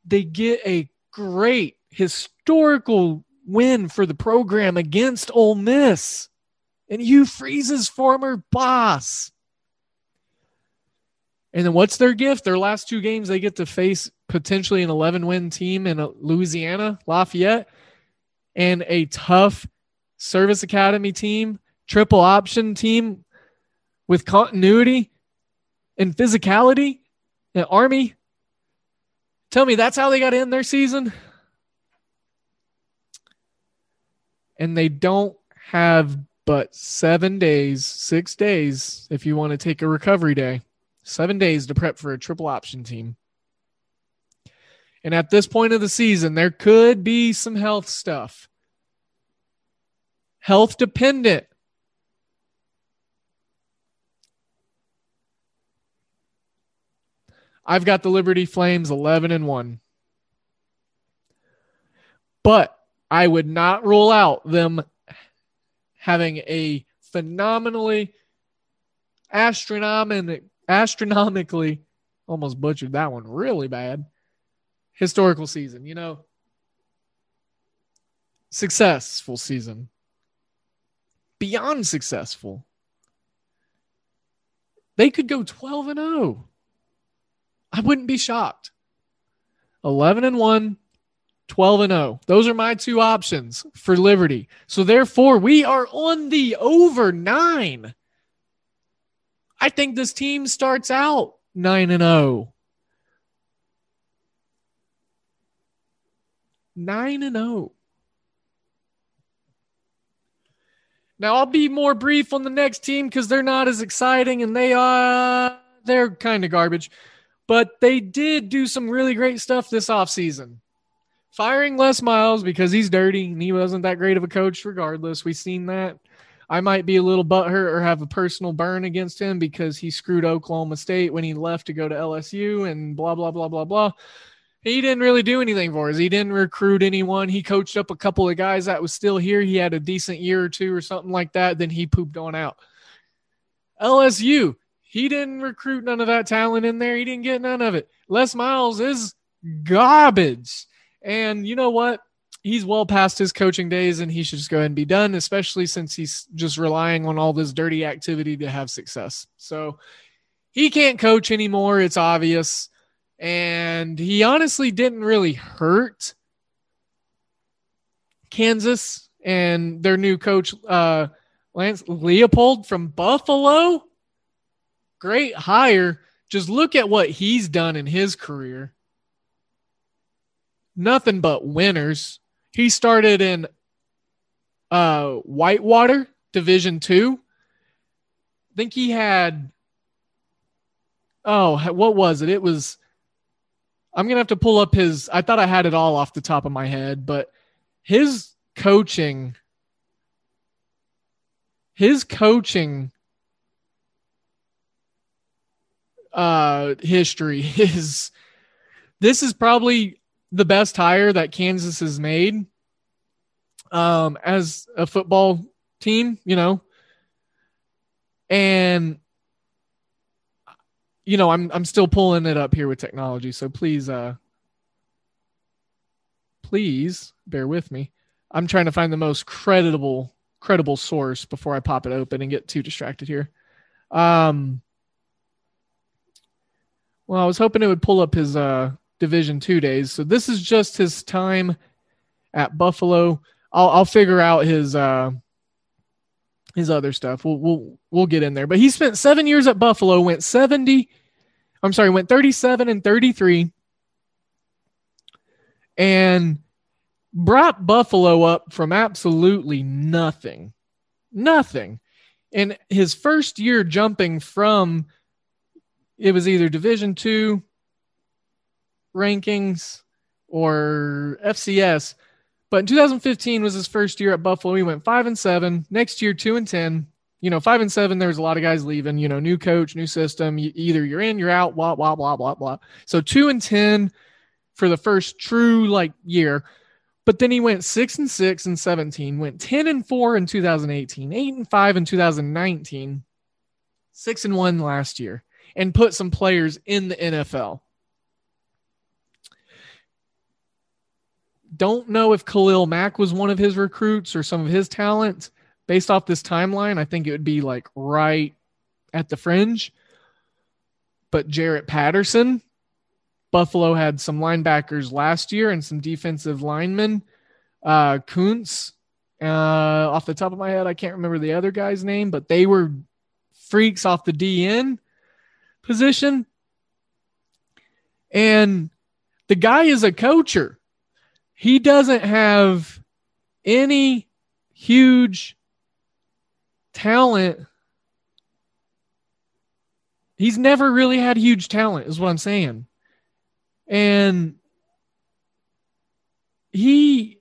They get a great historical win for the program against Ole Miss and Hugh Freeze's former boss. And then what's their gift? Their last two games, they get to face potentially an 11 win team in Louisiana, Lafayette, and a tough service academy team, triple option team with continuity and physicality, an Army Tell me that's how they got in their season? And they don't have but seven days, six days, if you want to take a recovery day, seven days to prep for a triple option team. And at this point of the season, there could be some health stuff. Health dependent. I've got the Liberty Flames 11 and 1. But I would not rule out them having a phenomenally astronomic, astronomically almost butchered that one really bad historical season, you know. Successful season. Beyond successful. They could go 12 and 0. I wouldn't be shocked. 11 and 1, 12 and 0. Those are my two options for Liberty. So therefore, we are on the over 9. I think this team starts out 9 and 0. 9 and 0. Now I'll be more brief on the next team because they're not as exciting and they are they're kind of garbage. But they did do some really great stuff this offseason. Firing Les Miles because he's dirty and he wasn't that great of a coach, regardless. We've seen that. I might be a little butthurt or have a personal burn against him because he screwed Oklahoma State when he left to go to LSU and blah, blah, blah, blah, blah. He didn't really do anything for us. He didn't recruit anyone. He coached up a couple of guys that was still here. He had a decent year or two or something like that. Then he pooped on out. LSU, he didn't recruit none of that talent in there. He didn't get none of it. Les Miles is garbage. And you know what? He's well past his coaching days and he should just go ahead and be done, especially since he's just relying on all this dirty activity to have success. So he can't coach anymore. It's obvious. And he honestly didn't really hurt Kansas and their new coach, uh, Lance Leipold from Buffalo great hire. Just look at what he's done in his career. Nothing but winners. He started in uh, Whitewater Division Two. I think he had. Oh, what was it? It was. I'm gonna have to pull up his. I thought I had it all off the top of my head, but his coaching. His coaching uh history <laughs> is this is probably the best hire that Kansas has made um, as a football team, you know. And you know, I'm I'm still pulling it up here with technology, so please uh please bear with me. I'm trying to find the most credible credible source before I pop it open and get too distracted here. Um well, I was hoping it would pull up his uh Division Two days. So this is just his time at Buffalo. I'll I'll figure out his uh his other stuff. We'll we'll we'll get in there. But he spent seven years at Buffalo, went 70, I'm sorry, went 37 and 33, and brought Buffalo up from absolutely nothing. Nothing. In his first year jumping from it was either division two rankings or FCS. But in 2015 was his first year at Buffalo. He went five and seven. Next year, two and ten. You know, five and seven. There was a lot of guys leaving. You know, new coach, new system. You, either you're in, you're out. Blah blah blah blah blah. So two and ten for the first true like year. But then he went six and six in 17. Went ten and four in 2018. Eight and five in 2019. Six and one last year, and put some players in the NFL. Don't know if Khalil Mack was one of his recruits or some of his talent. Based off this timeline, I think it would be like right at the fringe. But Jaret Patterson, Buffalo had some linebackers last year and some defensive linemen. Uh, Koonce, uh, off the top of my head, I can't remember the other guy's name, but they were freaks off the DN position. And the guy is a coacher he doesn't have any huge talent. He's never really had huge talent, is what I'm saying. And he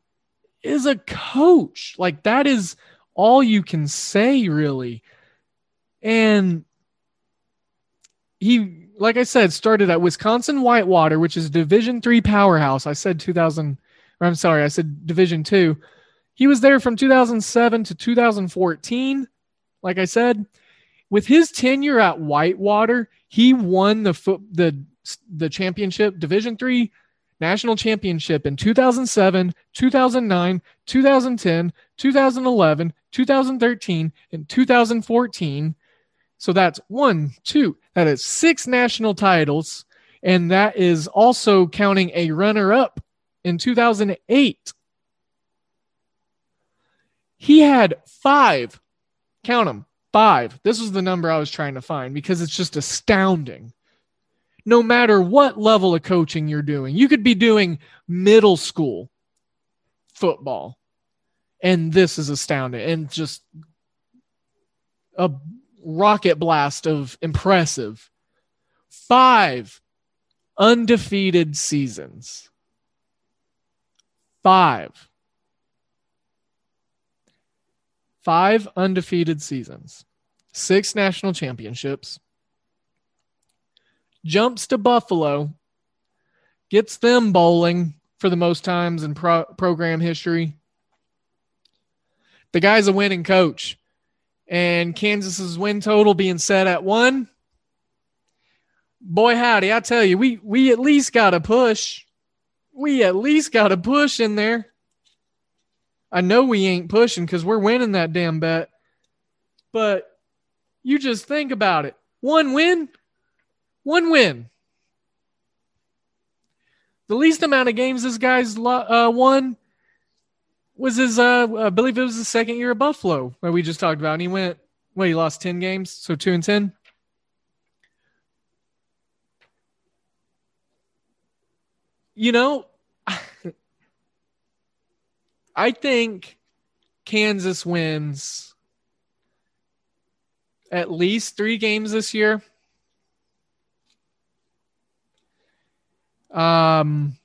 is a coach. Like, that is all you can say, really. And he, like I said, started at Wisconsin Whitewater, which is Division three powerhouse. I said 2000- or I'm sorry, I said Division Two. He was there from 2007 to 2014. Like I said, with his tenure at Whitewater, he won the foot the the championship, Division Three national championship in 2007, 2009, 2010, 2011, 2013, and 2014. So that's one, two, that is six national titles. And that is also counting a runner up in 2008, he had five, count them, five. This was the number I was trying to find because it's just astounding. No matter what level of coaching you're doing, you could be doing middle school football, and this is astounding and just a rocket blast of impressive. Five undefeated seasons. Five. Five undefeated seasons, six national championships, jumps to Buffalo, gets them bowling for the most times in pro- program history. The guy's a winning coach, and Kansas's win total being set at one. Boy, howdy, I tell you, we we at least got a push we at least got a push in there. I know we ain't pushing because we're winning that damn bet. But you just think about it. One win, one win. The least amount of games this guy's uh, won was his, uh, I believe it was the second year of Buffalo where we just talked about. And he went, well, he lost 10 games, so two and 10. You know, I think Kansas wins at least three games this year. Um,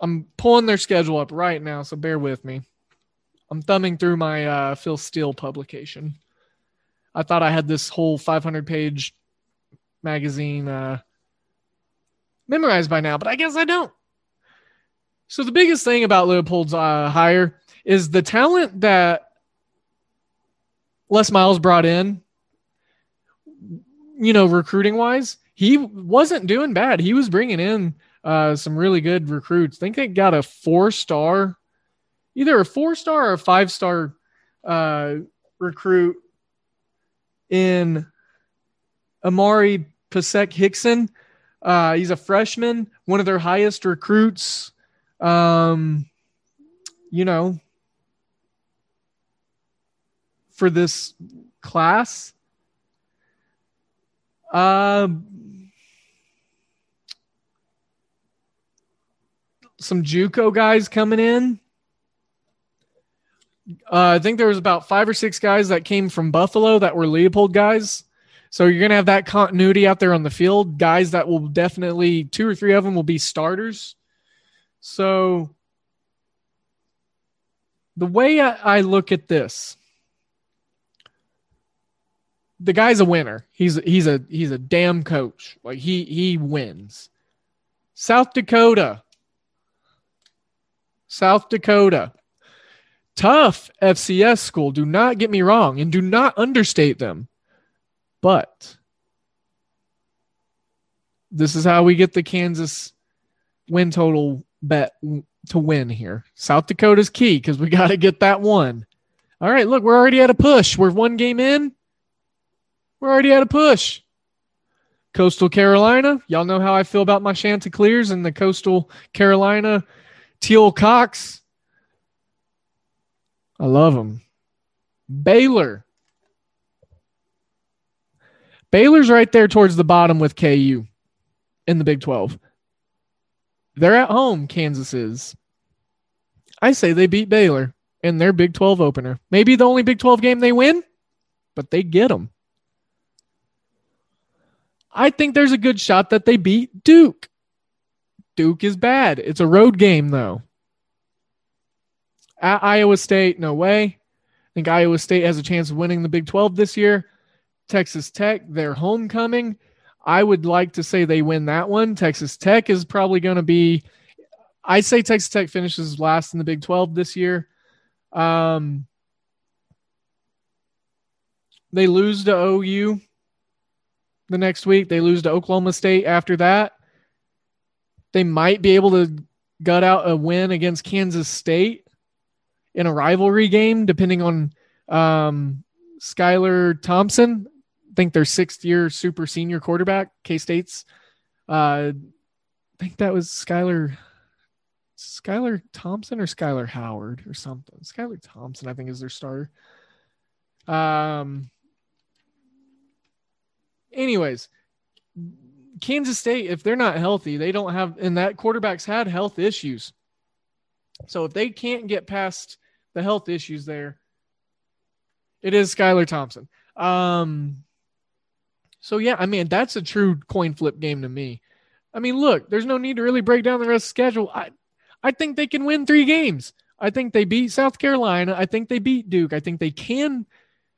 I'm pulling their schedule up right now, so bear with me. I'm thumbing through my uh, Phil Steele publication. I thought I had this whole 500 page magazine uh, memorized by now, but I guess I don't. So the biggest thing about Leipold's uh, hire is the talent that Les Miles brought in. You know, recruiting wise, he wasn't doing bad. He was bringing in uh, some really good recruits. I think they got a four star, either a four star or a five star uh, recruit in Amauri Pesek Hickson. Uh, he's a freshman, one of their highest recruits. Um, you know, for this class. Uh, some JUCO guys coming in. Uh, I think there was about five or six guys that came from Buffalo that were Leipold guys. So you're going to have that continuity out there on the field. Guys that will definitely, two or three of them will be starters. So the way I, I look at this, the guy's a winner. He's he's a he's a damn coach. Like he he wins. South Dakota. South Dakota. Tough FCS school. Do not get me wrong and do not understate them. But this is how we get the Kansas win total bet to win here. South Dakota's key because we got to get that one. All right, look, we're already at a push. We're one game in. We're already at a push. Coastal Carolina, y'all know how I feel about my Chanticleers and the Coastal Carolina Teal Cox. I love them. Baylor. Baylor's right there towards the bottom with KU in the Big 12. They're at home, Kansas is. I say they beat Baylor in their Big 12 opener. Maybe the only Big 12 game they win, but they get them. I think there's a good shot that they beat Duke. Duke is bad. It's a road game, though. At Iowa State, no way. I think Iowa State has a chance of winning the Big 12 this year. Texas Tech, their homecoming. I would like to say they win that one. Texas Tech is probably going to be, I say Texas Tech finishes last in the Big 12 this year. Um, they lose to OU the next week. They lose to Oklahoma State after that. They might be able to gut out a win against Kansas State in a rivalry game, depending on um, Skylar Thompson. Think their sixth year super senior quarterback, K State's. Uh, I think that was Skylar. Skylar Thompson or Skylar Howard or something. Skylar Thompson, I think, is their starter. Um. Anyways, Kansas State, if they're not healthy, they don't have, and that quarterback's had health issues. So if they can't get past the health issues there, it is Skylar Thompson. Um, so yeah, I mean that's a true coin flip game to me. I mean, look, there's no need to really break down the rest of the schedule. I, I think they can win three games. I think they beat South Carolina. I think they beat Duke. I think they can,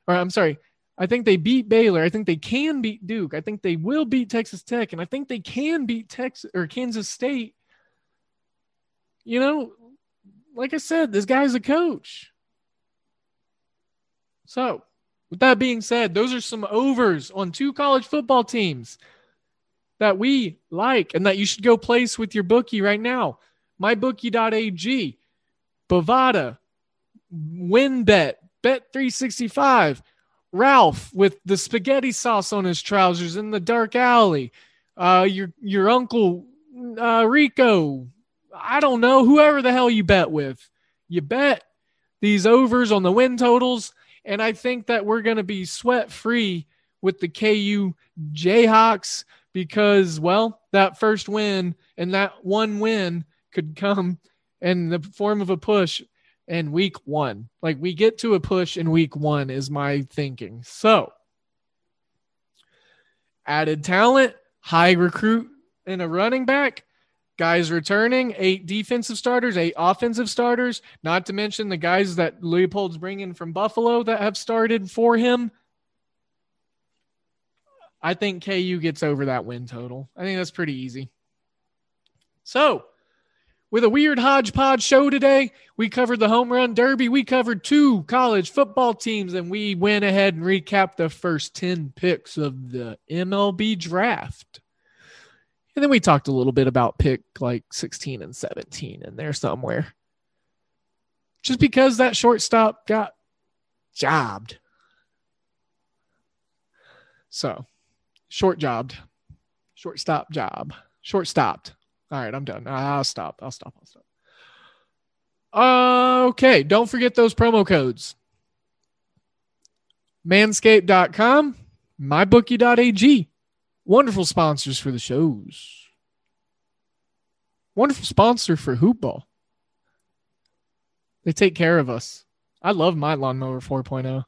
or I'm sorry, I think they beat Baylor. I think they can beat Duke. I think they will beat Texas Tech, and I think they can beat Texas or Kansas State. You know, like I said, this guy's a coach. So, with that being said, those are some overs on two college football teams that we like and that you should go place with your bookie right now. MyBookie.ag, Bovada, WynnBET, Bet365 Ralph with the spaghetti sauce on his trousers in the dark alley. Uh, your your uncle uh, Rico. I don't know whoever the hell you bet with. You bet these overs on the win totals, and I think that we're going to be sweat free with the KU Jayhawks because well, that first win and that one win could come in the form of a push in week one. Like we get to a push in week one, is my thinking. So, added talent, high recruit, and a running back. Guys returning, eight defensive starters, eight offensive starters, not to mention the guys that Leipold's bringing from Buffalo that have started for him. I think KU gets over that win total. I think that's pretty easy. So, with a weird hodgepodge show today, we covered the home run derby. We covered two college football teams, and we went ahead and recapped the first 10 picks of the MLB draft. And then we talked a little bit about pick like 16 and 17 in there somewhere. Just because that shortstop got jobbed. So, short jobbed, shortstop job, short stopped. All right, I'm done. I'll stop. I'll stop. I'll stop. Okay, don't forget those promo codes. Manscaped.com, mybookie.ag. Wonderful sponsors for the shows. Wonderful sponsor for Hoopball. They take care of us. I love my lawnmower 4.0.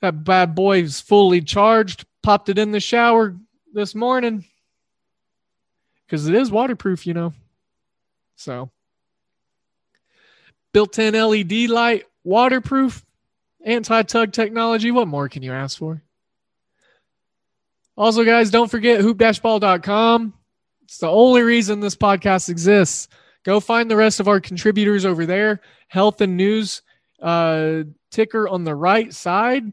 That bad boy's fully charged. Popped it in the shower this morning because it is waterproof, you know. So, built in LED light, waterproof, anti tug technology. What more can you ask for? Also, guys, don't forget hoop-ball.com. It's the only reason this podcast exists. Go find the rest of our contributors over there. Health and news uh, ticker on the right side.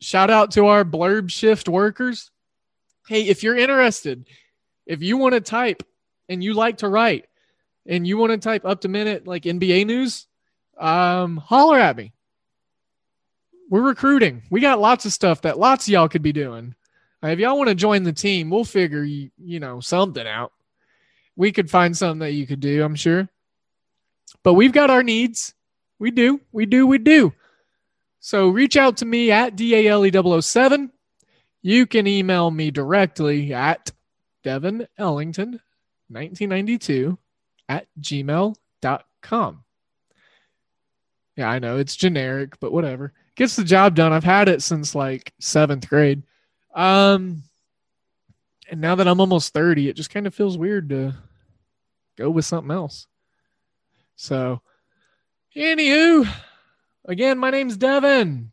Shout out to our blurb shift workers. Hey, if you're interested, if you want to type and you like to write and you want to type up to minute like NBA news, um, holler at me. We're recruiting. We got lots of stuff that lots of y'all could be doing. If y'all want to join the team, we'll figure you, you know something out. We could find something that you could do, I'm sure. But we've got our needs. We do. We do. We do. So reach out to me at DALE007. You can email me directly at Devin Ellington, 1992 at gmail.com. Yeah, I know it's generic, but whatever. Gets the job done. I've had it since like seventh grade. Um, and now that I'm almost 30, it just kind of feels weird to go with something else. So, anywho, Again, my name's Devin.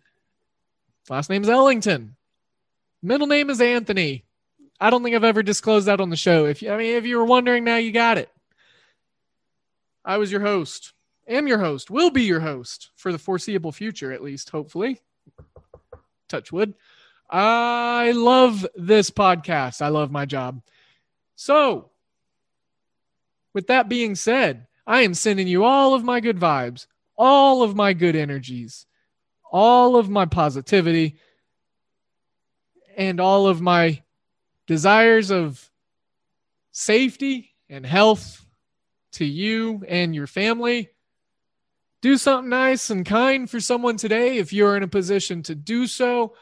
Last name's Ellington. Middle name is Anthony. I don't think I've ever disclosed that on the show. If you, I mean, if you were wondering, now you got it. I was your host. Am your host. Will be your host for the foreseeable future, at least, hopefully. Touch wood. I love this podcast. I love my job. So, with that being said, I am sending you all of my good vibes all of my good energies, all of my positivity, and all of my desires of safety and health to you and your family. Do something nice and kind for someone today if you're in a position to do so.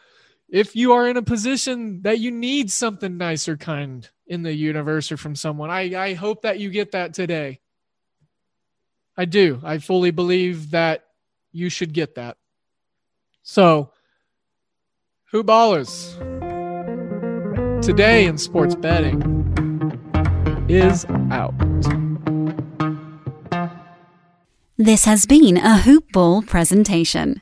If you are in a position that you need something nice or kind in the universe or from someone, I, I hope that you get that today. I do. I fully believe that you should get that. So, who ballers? Today in sports betting is out. This has been a Hoop Ball presentation.